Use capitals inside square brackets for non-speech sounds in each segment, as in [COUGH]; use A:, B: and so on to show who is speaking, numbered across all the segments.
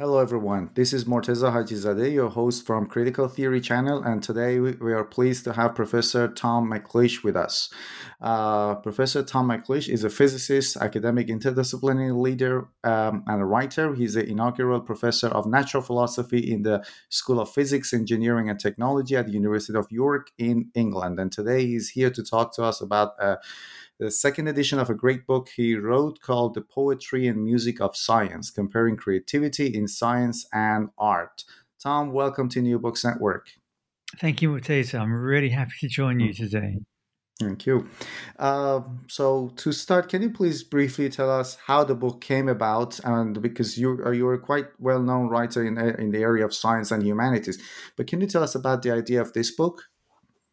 A: Hello everyone, this is Morteza Hajizadeh, your host from Critical Theory channel, and today we are pleased to have Professor Tom McLeish with us. Uh, Professor Tom McLeish is a physicist, academic interdisciplinary leader, um, and a writer. He's the inaugural professor of natural philosophy in the School of Physics, Engineering, and Technology at the University of York in England. And today he's here to talk to us about uh, the second edition of a great book he wrote called The Poetry and Music of Science Comparing Creativity in Science and Art. Tom, welcome to New Books Network.
B: Thank you, Morteza. I'm really happy to join you hmm. today.
A: Thank you. Uh, so, to start, can you please briefly tell us how the book came about? And because you are you're a quite well known writer in uh, in the area of science and humanities, but can you tell us about the idea of this book?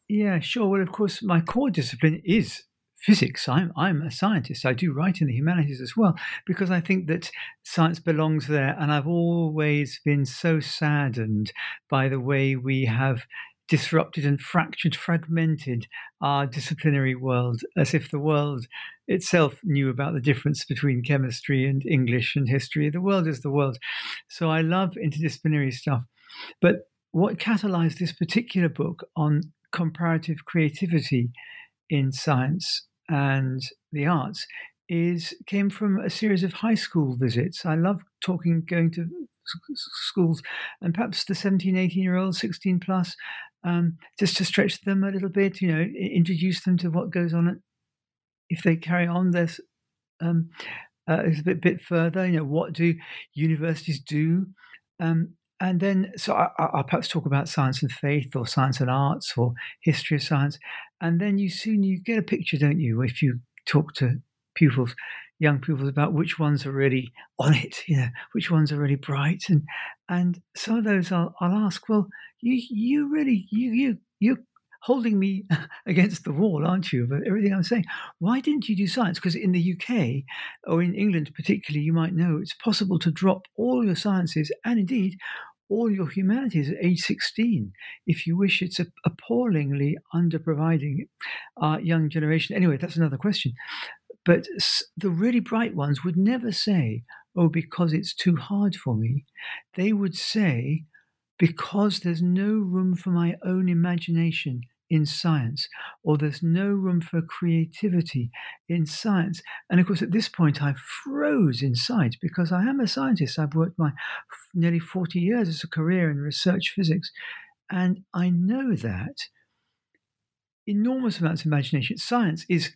B: Yeah, sure. Well, of course, my core discipline is physics. I'm, I'm a scientist. I do write in the humanities as well because I think that science belongs there. And I've always been so saddened by the way we have disrupted and fractured, fragmented our disciplinary world as if the world itself knew about the difference between chemistry and English and history. The world is the world. So I love interdisciplinary stuff. But what catalyzed this particular book on comparative creativity in science and the arts is came from a series of high school visits. I love talking, going to schools, and perhaps the 17, 18 year olds, 16 plus, um, just to stretch them a little bit, you know, introduce them to what goes on. At, if they carry on this um, uh, a bit, bit further, you know, what do universities do? Um, and then, so I, will perhaps talk about science and faith, or science and arts, or history of science, and then you soon you get a picture, don't you? If you talk to pupils, young pupils, about which ones are really on it, you know, which ones are really bright, and and some of those I'll, I'll ask, well, you you really you you you holding me [LAUGHS] against the wall, aren't you, of everything I'm saying? Why didn't you do science? Because in the UK, or in England particularly, you might know it's possible to drop all your sciences and indeed all your humanities at age 16 if you wish. It's appallingly under-providing our young generation. Anyway, that's another question. But the really bright ones would never say, oh, because it's too hard for me. They would say, because there's no room for my own imagination in science, or there's no room for creativity in science. And of course, at this point, I froze inside because I am a scientist. I've worked my nearly 40 years as a career in research physics. And I know that enormous amounts of imagination. Science is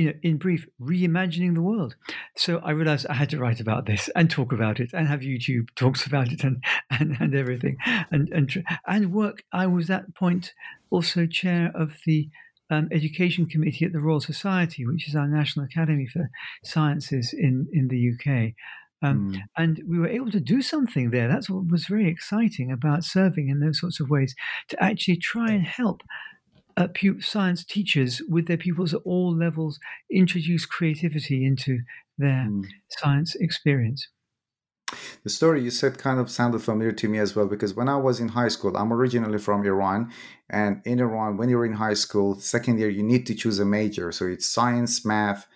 B: you know, in brief, reimagining the world. So I realized I had to write about this and talk about it and have YouTube talks about it and, and, and everything and, and, and work. I was at that point also chair of the um, education committee at the Royal Society, which is our national academy for sciences in, in the UK. Um, mm. And we were able to do something there. That's what was very exciting about serving in those sorts of ways to actually try and help uh, science teachers with their pupils at all levels introduce creativity into their mm. science experience.
A: The story you said kind of sounded familiar to me as well because when I was in high school, I'm originally from Iran. And in Iran, when you're in high school, second year, you need to choose a major. So it's science, math,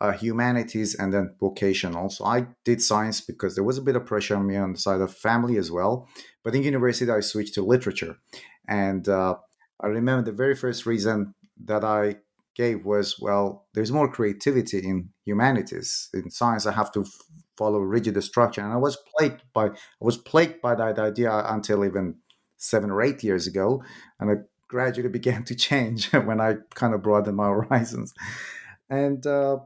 A: uh, humanities, and then vocational. So I did science because there was a bit of pressure on me on the side of family as well. But in university, I switched to literature. And uh, I remember the very first reason that I gave was well, there's more creativity in humanities. In science, I have to f- follow rigid structure, and I was plagued by I was plagued by that idea until even seven or eight years ago, and I gradually [LAUGHS] began to change [LAUGHS] when I kind of broadened my [LAUGHS] horizons. And uh,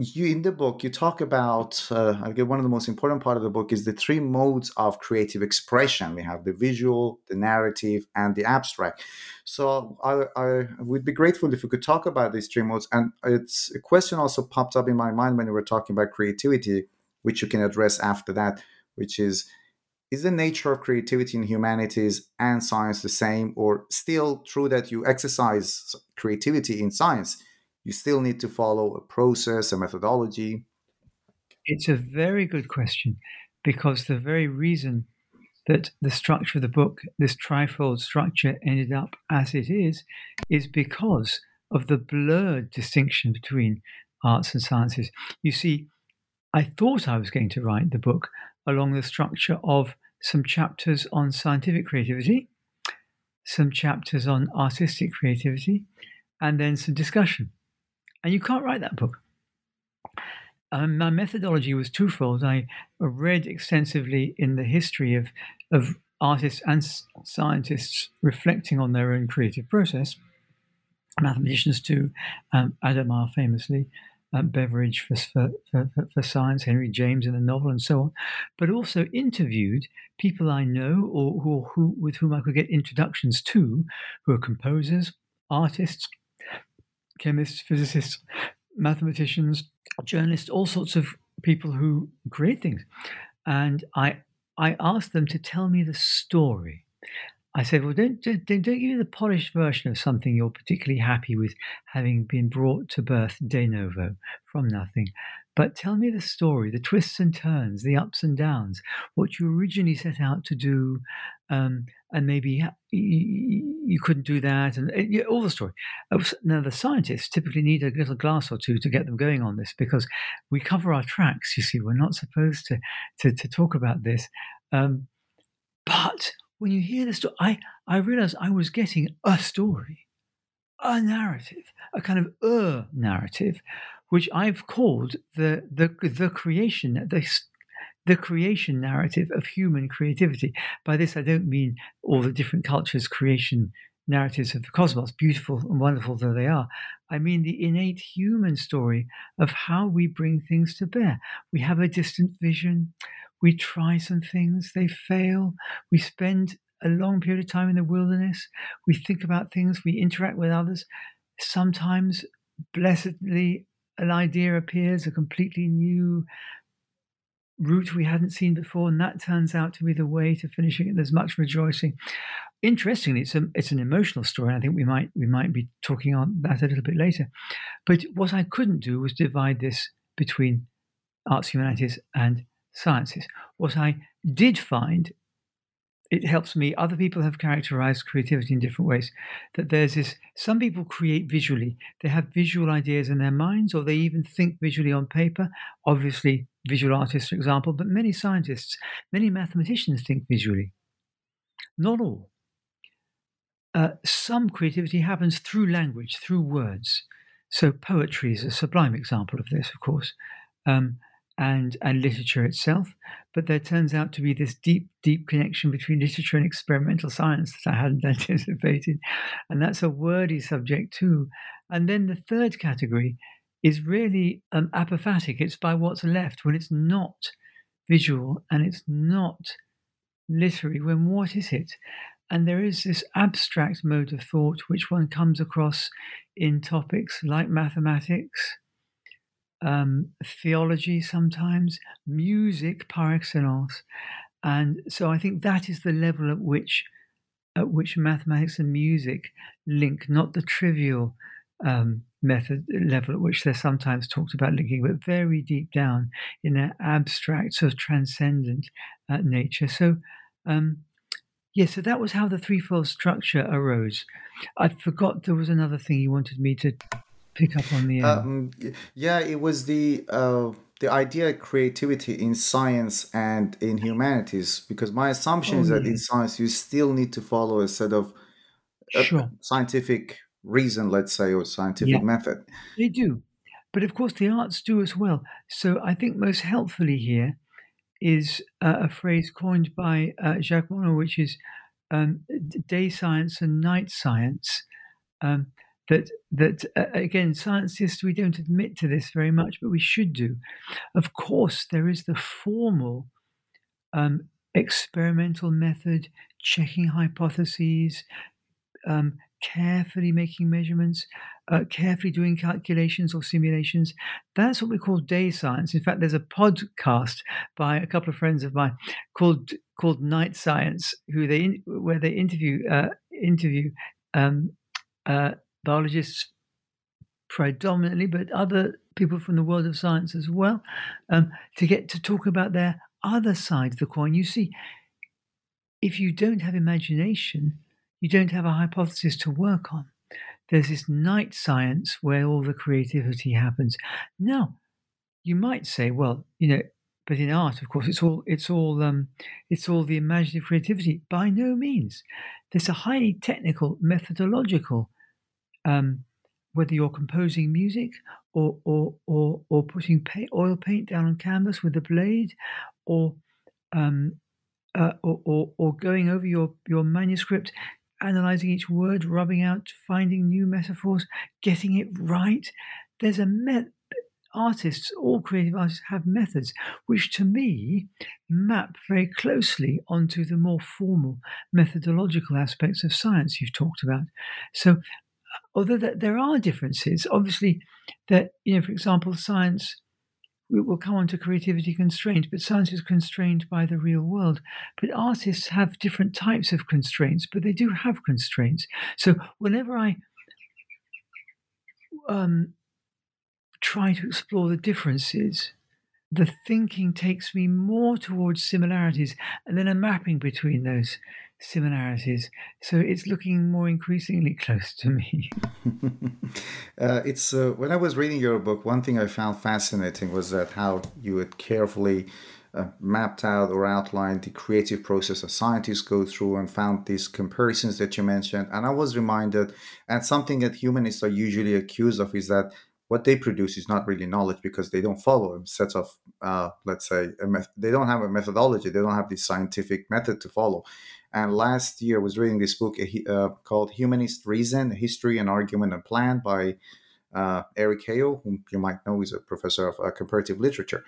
A: you in the book you talk about uh, i get one of the most important part of the book is the three modes of creative expression we have the visual the narrative and the abstract so I, I would be grateful if we could talk about these three modes and it's a question also popped up in my mind when we were talking about creativity which you can address after that, which is is the nature of creativity in humanities and science the same, or still true that you exercise creativity in science? You still need to follow a process, a methodology.
B: It's a very good question because the very reason that the structure of the book, this trifold structure, ended up as it is, is because of the blurred distinction between arts and sciences. You see, I thought I was going to write the book along the structure of some chapters on scientific creativity, some chapters on artistic creativity, and then some discussion. And you can't write that book. Um, my methodology was twofold. I read extensively in the history of, of artists and scientists reflecting on their own creative process. Mathematicians too, um, Hadamard famously, um, Beveridge for, for, for, for, science, Henry James in the novel, and so on, but also interviewed people I know or who, who, with whom I could get introductions to, who are composers, artists, chemists, physicists, mathematicians, journalists, all sorts of people who create things. And I, I asked them to tell me the story. I said, well, don't, don't, don't give me the polished version of something you're particularly happy with having been brought to birth de novo from nothing. But tell me the story, the twists and turns, the ups and downs, what you originally set out to do, um, and maybe you, couldn't do that, and uh, all the story. Now, the scientists typically need a little glass or two to get them going on this because we cover our tracks. You see, we're not supposed to to, to talk about this, um, but when you hear the story, I I realized I was getting a story, a narrative, a kind of a narrative, which I've called the the the creation the the creation narrative of human creativity. By this, I don't mean all the different cultures' creation narratives of the cosmos, beautiful and wonderful though they are. I mean the innate human story of how we bring things to bear. We have a distant vision. We try some things, they fail. We spend a long period of time in the wilderness. We think about things, we interact with others. Sometimes, blessedly, an idea appears, a completely new route we hadn't seen before, and that turns out to be the way to finishing it. There's much rejoicing. Interestingly, it's a, it's an emotional story. And I think we might we might be talking on that a little bit later. But what I couldn't do was divide this between arts, humanities, and sciences. What I did find it helps me. Other people have characterized creativity in different ways. That there's this, some people create visually. They have visual ideas in their minds, or they even think visually on paper. Obviously, visual artists, for example, but many scientists, many mathematicians think visually. Not all. Uh, some creativity happens through language, through words. So, poetry is a sublime example of this, of course. Um, and, and literature itself. But there turns out to be this deep, deep connection between literature and experimental science that I hadn't [LAUGHS] anticipated. And that's a wordy subject too. And then the third category is really um, apophatic. It's by what's left when it's not visual and it's not literary. When what is it? And there is this abstract mode of thought which one comes across in topics like mathematics, um, theology sometimes, music par excellence. And so I think that is the level at which at which mathematics and music link, not the trivial um, method level at which they're sometimes talked about linking, but very deep down in their abstract, sort of transcendent uh, nature. So, um, yeah, so that was how the threefold structure arose. I forgot there was another thing you wanted me to pick up on the
A: um, yeah it was the uh, the idea of creativity in science and in humanities because my assumption oh, is that yeah. in science you still need to follow a set of
B: sure.
A: scientific reason let's say or scientific yeah, method.
B: They do. But of course the arts do as well. So i think most helpfully here is uh, a phrase coined by uh, jacques monod which is um, day science and night science um, that that uh, again scientists we don't admit to this very much but we should do. Of course there is the formal um, experimental method checking hypotheses um, carefully making measurements, uh, carefully doing calculations or simulations. That's what we call day science. In fact, there's a podcast by a couple of friends of mine called called Night Science, who they where they interview uh, interview um, uh, biologists predominantly, but other people from the world of science as well, um, to get to talk about their other side of the coin. You see, if you don't have imagination, you don't have a hypothesis to work on. There's this night science where all the creativity happens. Now, you might say, well, you know, but in art, of course, it's all it's all um, it's all the imaginative creativity. By no means. There's a highly technical, methodological. Um, whether you're composing music or or or, or putting paint, oil paint down on canvas with a blade, or um, uh, or, or, or going over your, your manuscript, analyzing each word, rubbing out, finding new metaphors, getting it right. There's a met artists, all creative artists have methods which to me map very closely onto the more formal methodological aspects of science you've talked about. So although that there are differences, obviously that, you know, for example, science we will come on to creativity constraints, but science is constrained by the real world. But artists have different types of constraints, but they do have constraints. So whenever I um, try to explore the differences, the thinking takes me more towards similarities and then a mapping between those similarities. So it's looking more increasingly close to me. [LAUGHS]
A: uh, it's uh, when I was reading your book, one thing I found fascinating was that how you had carefully uh, mapped out or outlined the creative process that scientists go through and found these comparisons that you mentioned. And I was reminded, and something that humanists are usually accused of is that what they produce is not really knowledge because they don't follow sets of, uh, let's say, they don't have a methodology. They don't have the scientific method to follow. And last year, I was reading this book uh, called Humanist Reason, History and Argument and Plan by uh, Eric Hale, whom you might know is a professor of uh, comparative literature.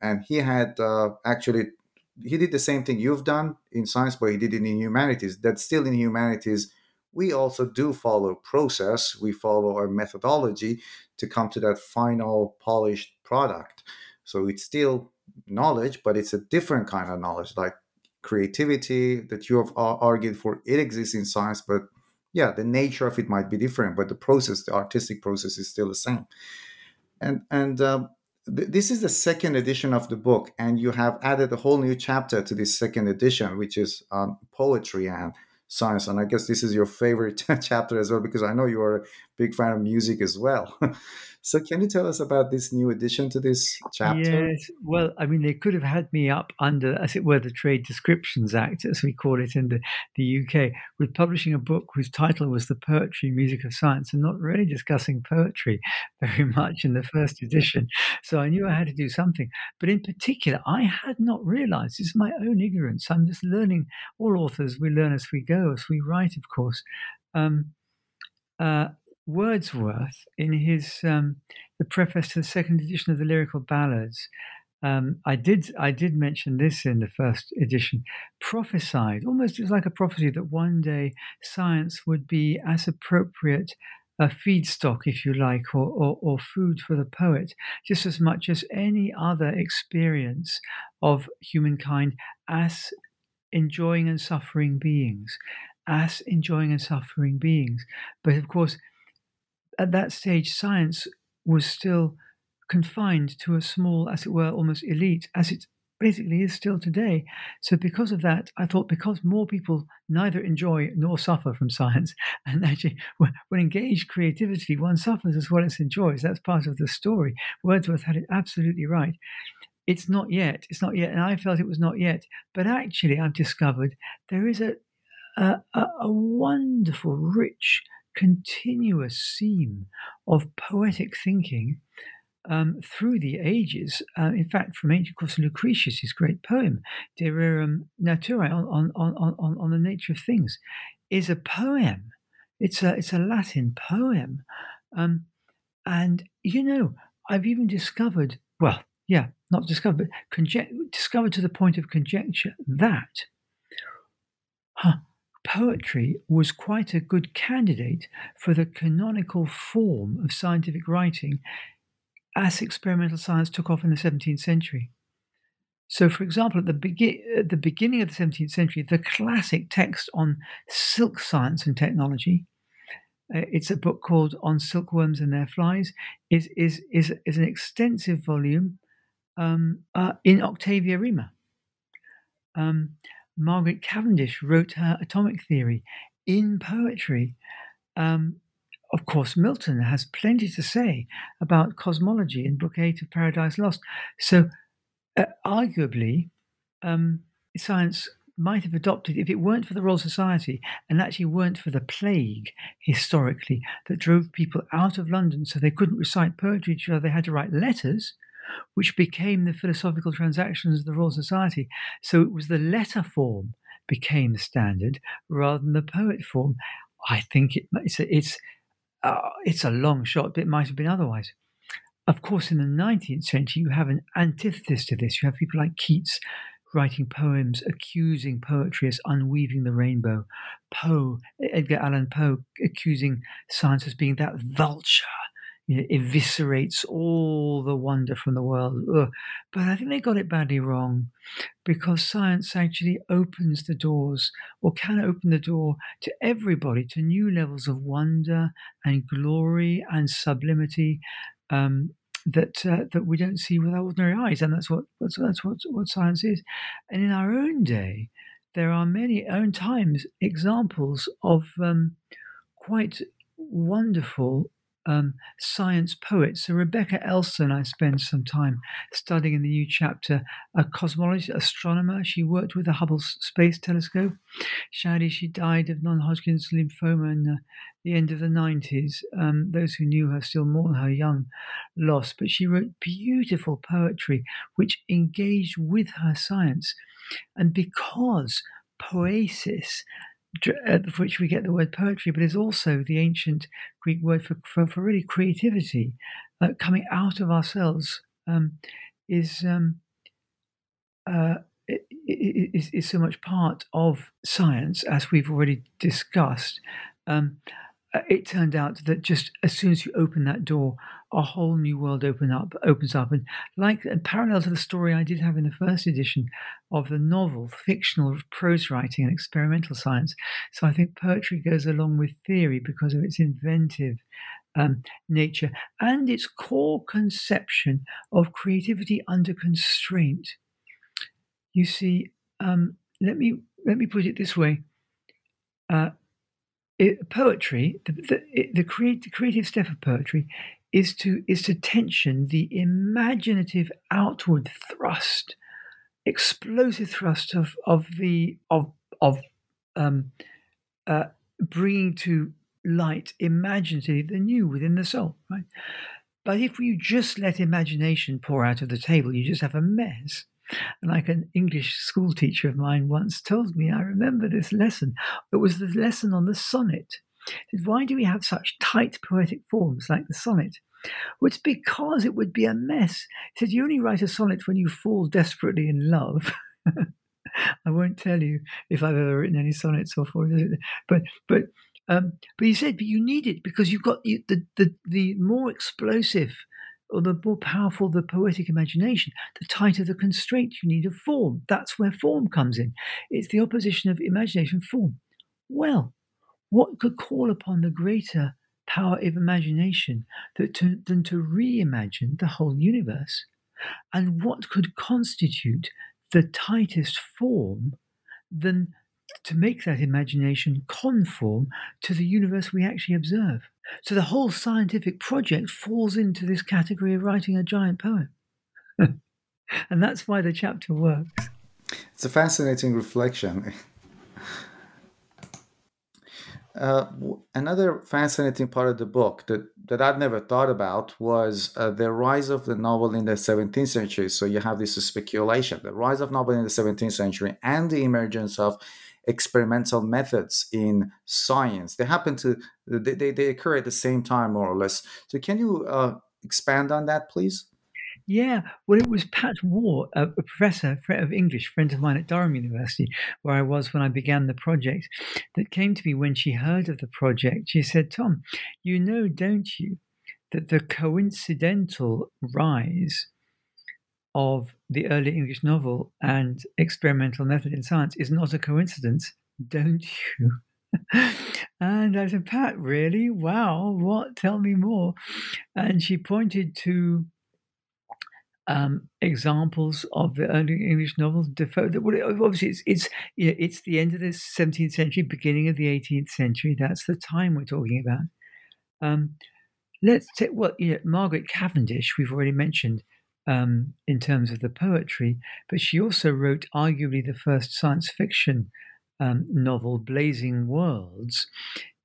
A: And he had uh, actually, he did the same thing you've done in science, but he did it in humanities. That still in humanities, we also do follow process. We follow our methodology to come to that final polished product. So it's still knowledge, but it's a different kind of knowledge. Like creativity that you have argued for it exists in science but yeah the nature of it might be different but the process the artistic process is still the same and and um, th- this is the second edition of the book and you have added a whole new chapter to this second edition which is um, poetry and science and i guess this is your favorite [LAUGHS] chapter as well because i know you are big fan of music as well [LAUGHS] So, can you tell us about this new addition to this chapter?
B: Yes. Well, I mean, they could have had me up under, as it were, the Trade Descriptions Act, as we call it in the, the UK, with publishing a book whose title was The Poetry Music of Science, and not really discussing poetry [LAUGHS] very much in the first edition. So, I knew I had to do something. But in particular, I had not realized, it's my own ignorance. I'm just learning, all authors, we learn as we go, as we write, of course. Um, uh, Wordsworth, in his um, the preface to the second edition of the Lyrical Ballads, um, I did I did mention this in the first edition. Prophesied almost it was like a prophecy that one day science would be as appropriate a feedstock, if you like, or, or, or food for the poet, just as much as any other experience of humankind as enjoying and suffering beings, as enjoying and suffering beings. But of course, at that stage, science was still confined to a small, as it were, almost elite, as it basically is still today. So, because of that, I thought because more people neither enjoy nor suffer from science, [LAUGHS] and actually, when engaged creativity, one suffers as well as enjoys. That's part of the story. Wordsworth had it absolutely right. It's not yet. It's not yet, and I felt it was not yet. But actually, I've discovered there is a a, a wonderful, rich continuous seam of poetic thinking um, through the ages. Uh, in fact, from ancient, course, Lucretius' great poem, De Rerum Natura, on, on, on, on, the nature of things, is a poem. It's a, it's a Latin poem. Um, and, you know, I've even discovered, well, yeah, not discovered, but discovered to the point of conjecture that huh, poetry was quite a good candidate for the canonical form of scientific writing as experimental science took off in the 17th century. So, for example, at the, at the beginning of the 17th century, the classic text on silk science and technology, uh, it's a book called On Silkworms and Their Flies, is, is, is, is an extensive volume um, uh, in ottava rima. Um, Margaret Cavendish wrote her atomic theory in poetry. Um, of course, Milton has plenty to say about cosmology in Book 8 of Paradise Lost. So, uh, arguably, um, science might have adopted, if it weren't for the Royal Society and actually weren't for the plague historically that drove people out of London so they couldn't recite poetry to each other, they had to write letters which became the philosophical transactions of the Royal Society. So it was the letter form became the standard rather than the poet form. I think it, it's a, it's uh, it's a long shot, but it might have been otherwise. Of course, in the 19th century, you have an antithesis to this. You have people like Keats writing poems accusing poetry as unweaving the rainbow. Poe, Edgar Allan Poe, accusing science as being that vulture you know, eviscerates all the wonder from the world. Ugh. But I think they got it badly wrong because science actually opens the doors or can open the door to everybody to new levels of wonder and glory and sublimity. Um, that uh, that we don't see with our ordinary eyes, and that's what that's, that's what what science is. And in our own day, there are many own times examples of um, quite wonderful um, science poets. So Rebecca Elson, I spent some time studying in the new chapter, a cosmologist, astronomer. She worked with the Hubble Space Telescope. Sadly, she died of non-Hodgkin's lymphoma in the, the end of the 90s. Um, those who knew her still mourn her young loss, but she wrote beautiful poetry which engaged with her science. And because poesis uh, for which we get the word poetry, but is also the ancient Greek word for, for, for really creativity uh, coming out of ourselves um, is, um, uh, is, is so much part of science, as we've already discussed. Um, uh, it turned out that just as soon as you open that door, a whole new world open up opens up, and like and parallel to the story I did have in the first edition of the novel, fictional prose writing and experimental science. So I think poetry goes along with theory because of its inventive um, nature and its core conception of creativity under constraint. You see, um, let me let me put it this way. Uh, it, poetry, the, the, the, create, the creative step of poetry, is to is to tension the imaginative outward thrust, explosive thrust of of the of of um, uh, bringing to light imaginatively the new within the soul. Right, but if you just let imagination pour out of the table, you just have a mess. And like an English school teacher of mine once told me, I remember this lesson. It was the lesson on the sonnet. Why do we have such tight poetic forms like the sonnet? Well, it's because it would be a mess. He said, You only write a sonnet when you fall desperately in love. [LAUGHS] I won't tell you if I've ever written any sonnets or for but but um, but he said, but you need it because you've got the the the more explosive or the more powerful the poetic imagination, the tighter the constraint you need of form. That's where form comes in. It's the opposition of imagination form. Well, what could call upon the greater power of imagination to, than to reimagine the whole universe? And what could constitute the tightest form than to make that imagination conform to the universe we actually observe? So the whole scientific project falls into this category of writing a giant poem. [LAUGHS] and that's why the chapter works.
A: It's a fascinating reflection. [LAUGHS] Uh, another fascinating part of the book that, that I'd never thought about was uh, the rise of the novel in the 17th century. So you have this speculation, the rise of novel in the 17th century and the emergence of experimental methods in science. They happen to they, they, they occur at the same time, more or less. So can you uh, expand on that, please?
B: Yeah, well, it was Pat a, a professor of English, friend of mine at Durham University, where I was when I began the project, that came to me when she heard of the project. She said, Tom, you know, don't you, that the coincidental rise of the early English novel and experimental method in science is not a coincidence, don't you? [LAUGHS] and I said, Pat, really? Wow, what? Tell me more. And she pointed to um, examples of the early English novels. Defoe, well, obviously, it's it's know, it's the end of the 17th century, beginning of the 18th century. That's the time we're talking about. Um, let's take well, you know, Margaret Cavendish. We've already mentioned um, in terms of the poetry, but she also wrote arguably the first science fiction um, novel, Blazing Worlds,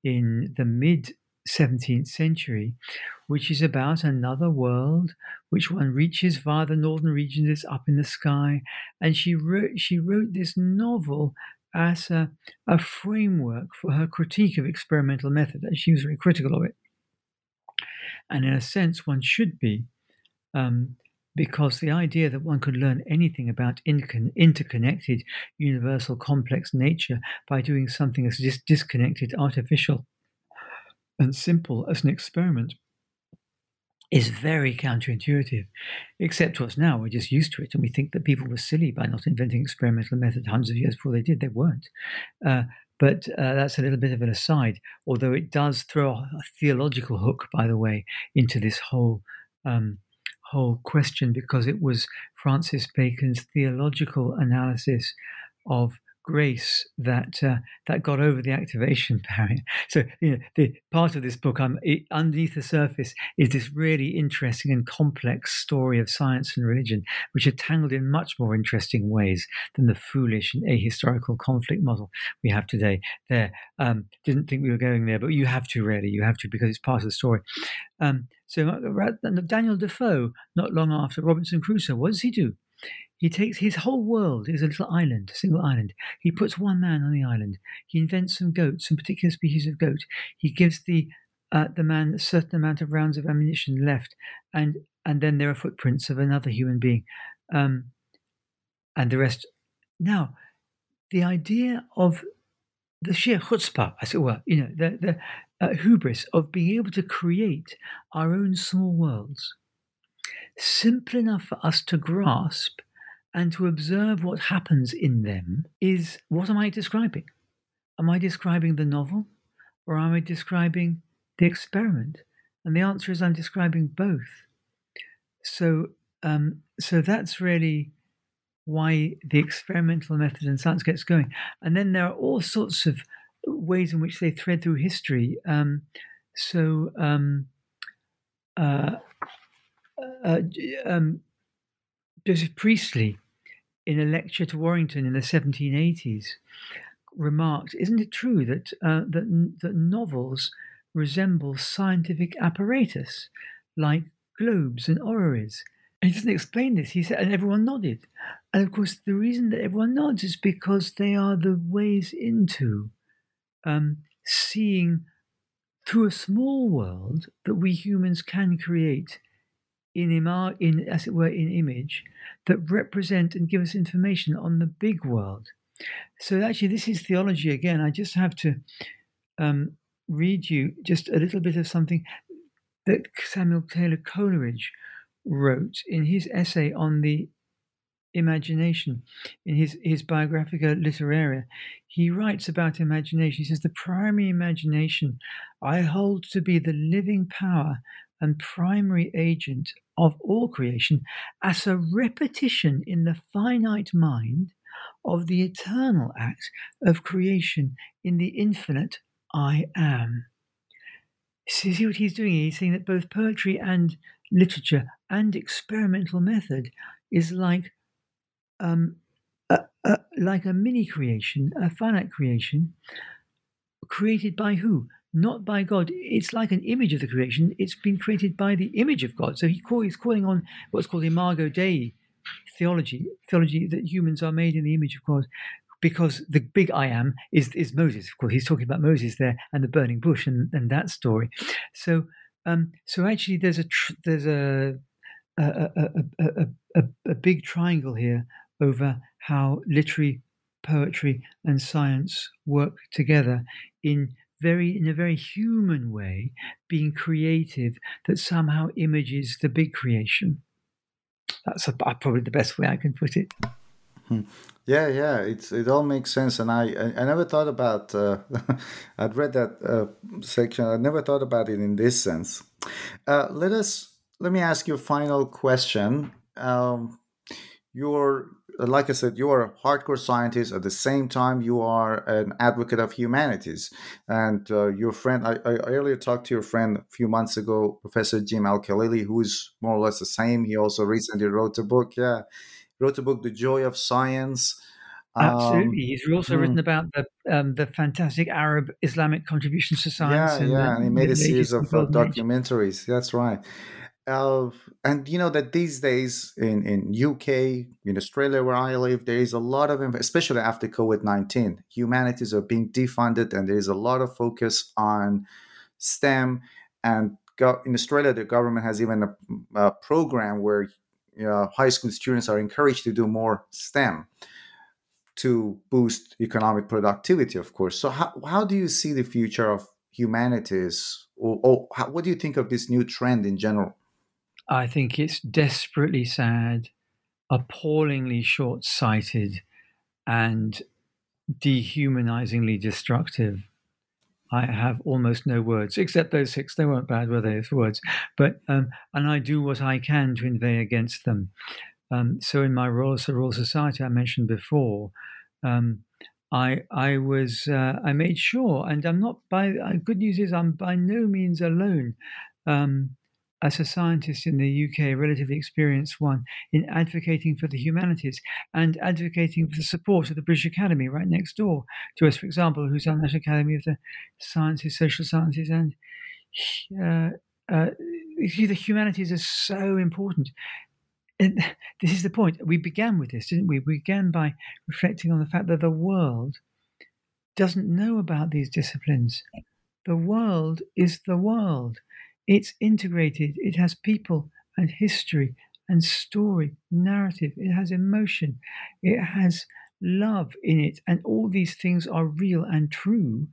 B: in the mid 17th century, which is about another world which one reaches via the northern regions, it's up in the sky. And she wrote, she wrote this novel as a, a framework for her critique of experimental method, and she was very critical of it. And in a sense, one should be, um, because the idea that one could learn anything about interconnected, universal, complex nature by doing something as dis- disconnected, artificial, and simple as an experiment is very counterintuitive. Except to us now, we're just used to it, and we think that people were silly by not inventing experimental method hundreds of years before they did. They weren't. Uh, but uh, that's a little bit of an aside, although it does throw a theological hook, by the way, into this whole um, whole question because it was Francis Bacon's theological analysis of grace that uh, that got over the activation [LAUGHS] barrier. So you know, the part of this book, I'm it, underneath the surface, is this really interesting and complex story of science and religion, which are tangled in much more interesting ways than the foolish and ahistorical conflict model we have today. There, um, didn't think we were going there, but you have to really, you have to because it's part of the story. Um, so uh, Daniel Defoe, not long after Robinson Crusoe, what does he do? He takes his whole world is a little island, a single island. He puts one man on the island. He invents some goats, some particular species of goat. He gives the uh, the man a certain amount of rounds of ammunition left, and and then there are footprints of another human being, um, and the rest. Now, the idea of the sheer chutzpah, as it were, you know, the the uh, hubris of being able to create our own small worlds, simple enough for us to grasp and to observe what happens in them is what am I describing? Am I describing the novel or am I describing the experiment? And the answer is I'm describing both. So, um, so that's really why the experimental method in science gets going. And then there are all sorts of ways in which they thread through history. Um, so, um, uh, uh, um, Joseph Priestley, in a lecture to Warrington in the 1780s, remarked, "Isn't it true that uh, that, that novels resemble scientific apparatus, like globes and orreries?" And he doesn't explain this. He said, and everyone nodded. And of course, the reason that everyone nods is because they are the ways into um, seeing through a small world that we humans can create in, ima- in, as it were, in image that represent and give us information on the big world. So actually, this is theology again. I just have to um, read you just a little bit of something that Samuel Taylor Coleridge wrote in his essay on the imagination in his, his Biographia Literaria. He writes about imagination. He says, The primary imagination I hold to be the living power and primary agent of all creation as a repetition in the finite mind of the eternal act of creation in the infinite I am. See what he's doing? He's saying that both poetry and literature and experimental method is like um, a, a, like a mini creation, a finite creation, created by who? Not by God. It's like an image of the creation. It's been created by the image of God. So he call, he's calling on what's called imago Dei theology, theology that humans are made in the image of God. Because the big I am is, is Moses. Of course, he's talking about Moses there and the burning bush and, and that story. So, um, so actually, there's a tr- there's a a, a, a, a, big triangle here over how literary poetry and science work together in very in a very human way being creative that somehow images the big creation. That's a, probably the best way i can put it.
A: Hmm. yeah yeah it's it all makes sense and i i, I never thought about uh, [LAUGHS] i'd read that uh, section i never thought about it in this sense. Uh, let us let me ask you a final question. Um, you're like I said, you are a hardcore scientist. At the same time, you are an advocate of humanities. And uh, your friend, I, I, earlier talked to your friend a few months ago, Professor Jim Al-Khalili, who is more or less the same. He also recently wrote a book. Yeah, wrote a book, The Joy of Science.
B: Absolutely, um, he's also hmm. written about the um, the fantastic Arab Islamic contributions to science.
A: Yeah, and yeah, and he made a series of uh, documentaries. That's right uh, and you know that these days in in UK, in Australia, where I live, there is a lot of, especially after COVID nineteen, humanities are being defunded, and there is a lot of focus on STEM. And go, in Australia, the government has even a, a program where you know, high school students are encouraged to do more STEM to boost economic productivity, of course. So, how, how do you see the future of humanities, or, or how, what do you think of this new trend in general?
B: I think it's desperately sad, appallingly short sighted, and dehumanizingly destructive. I have almost no words, except those six. They weren't bad, were they? Words, but um, and I do what I can to inveigh against them. Um, so in my Royal, Royal Society, I mentioned before, um, I I was uh, I made sure, and I'm not by. Uh, good news is I'm by no means alone. Um, as a scientist in the UK, a relatively experienced one, in advocating for the humanities and advocating for the support of the British Academy right next door to us, for example, who's our National Academy of the Sciences, Social Sciences, and uh, uh, the humanities are so important. And [LAUGHS] this is the point. We began with this, didn't we? We began by reflecting on the fact that the world doesn't know about these disciplines. The world is the world it's integrated, it has people and history and story, narrative, it has emotion, it has love in it, and all these things are real and true,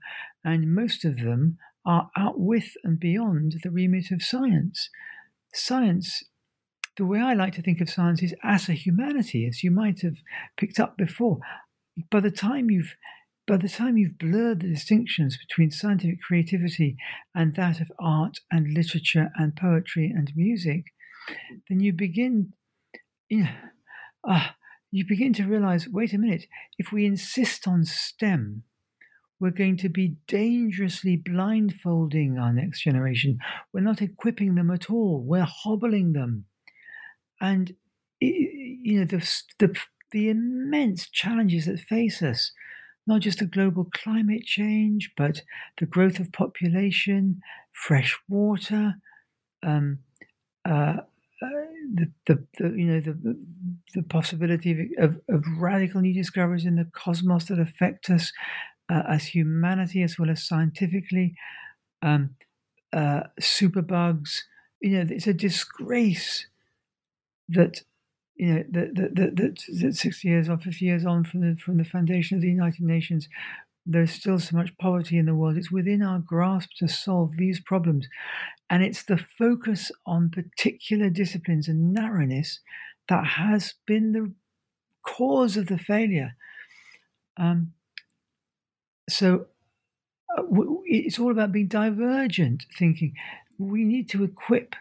B: and most of them are out with and beyond the remit of science. Science, the way I like to think of science is as a humanity, as you might have picked up before. By the time you've by the time you've blurred the distinctions between scientific creativity and that of art and literature and poetry and music, then you begin, you know, uh, you begin to realize wait a minute, if we insist on STEM, we're going to be dangerously blindfolding our next generation. We're not equipping them at all, we're hobbling them. And, you know, the, the, the immense challenges that face us not just the global climate change, but the growth of population, fresh water, um, uh, uh, the, the, the, you know the the possibility of, of, radical new discoveries in the cosmos that affect us uh, as humanity as well as scientifically, um, uh, superbugs. You know, it's a disgrace that you know that that, that, that 60 years on 50 years on from the from the foundation of the united nations there's still so much poverty in the world. It's within our grasp to solve these problems. And it's the focus on particular disciplines and narrowness that has been the cause of the failure. Um, so uh, it's all about being divergent thinking. We need to equip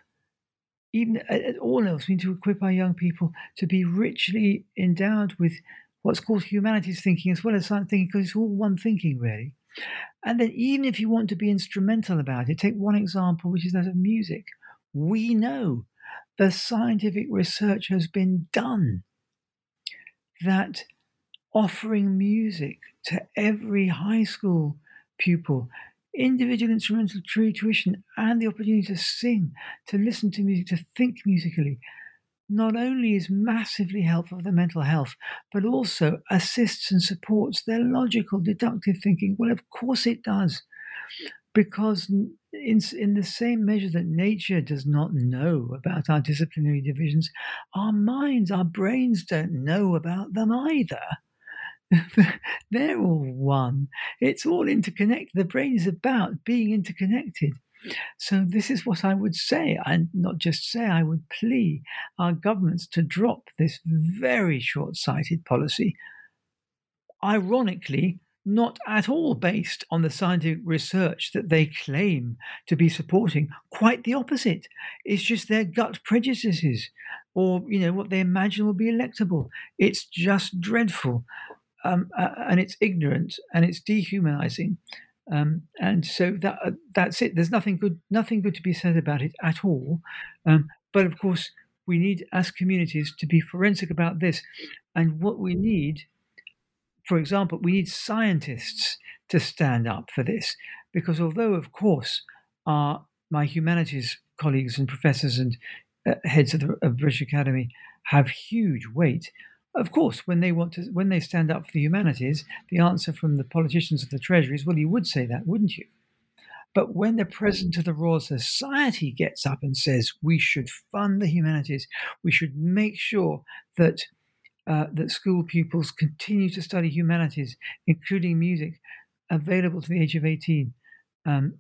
B: even at all else, we need to equip our young people to be richly endowed with what's called humanities thinking as well as science thinking, because it's all one thinking, really. And then, even if you want to be instrumental about it, take one example, which is that of music. We know the scientific research has been done that offering music to every high school pupil individual instrumental tree tuition and the opportunity to sing, to listen to music, to think musically, not only is massively helpful for their mental health, but also assists and supports their logical, deductive thinking. Well, of course it does. because in, in the same measure that nature does not know about our disciplinary divisions, our minds, our brains don't know about them either. [LAUGHS] They're all one. It's all interconnected. The brain is about being interconnected. So, this is what I would say, and not just say, I would plea our governments to drop this very short sighted policy. Ironically, not at all based on the scientific research that they claim to be supporting. Quite the opposite. It's just their gut prejudices or, you know, what they imagine will be electable. It's just dreadful. Um, and it's ignorant and it's dehumanizing. Um, and so that uh, that's it. There's nothing good, nothing good to be said about it at all. Um, but of course, we need as communities to be forensic about this. And what we need for example, we need scientists to stand up for this because although, of course, our my humanities colleagues and professors and uh, heads of the of British Academy have huge weight. Of course, when they want to, when they stand up for the humanities, the answer from the politicians of the Treasury is, "Well, you would say that, wouldn't you?" But when the president of the Royal Society gets up and says we should fund the humanities, we should make sure that uh, that school pupils continue to study humanities, including music, available to the age of 18. Um,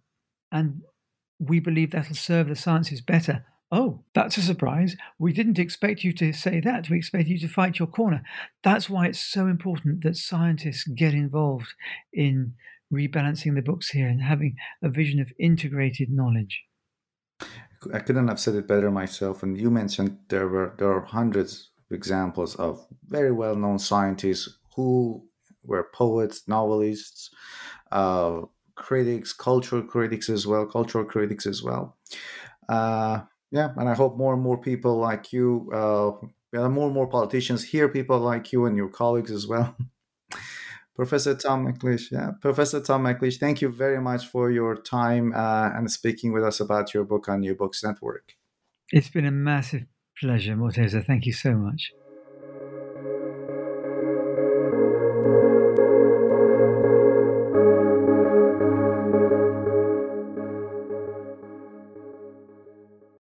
B: and we believe that'll serve the sciences better. Oh, that's a surprise. We didn't expect you to say that. We expect you to fight your corner. That's why it's so important that scientists get involved in rebalancing the books here and having a vision of integrated knowledge.
A: I couldn't have said it better myself. And you mentioned there were there are hundreds of examples of very well known scientists who were poets, novelists, uh, critics, cultural critics as well, cultural critics as well. Uh, yeah, and I hope more and more people like you, uh, more and more politicians hear people like you and your colleagues as well. [LAUGHS] Professor Tom McLeish, yeah, Professor Tom McLeish, thank you very much for your time uh, and speaking with us about your book on New Books Network.
B: It's been a massive pleasure, Morteza. Thank you so much.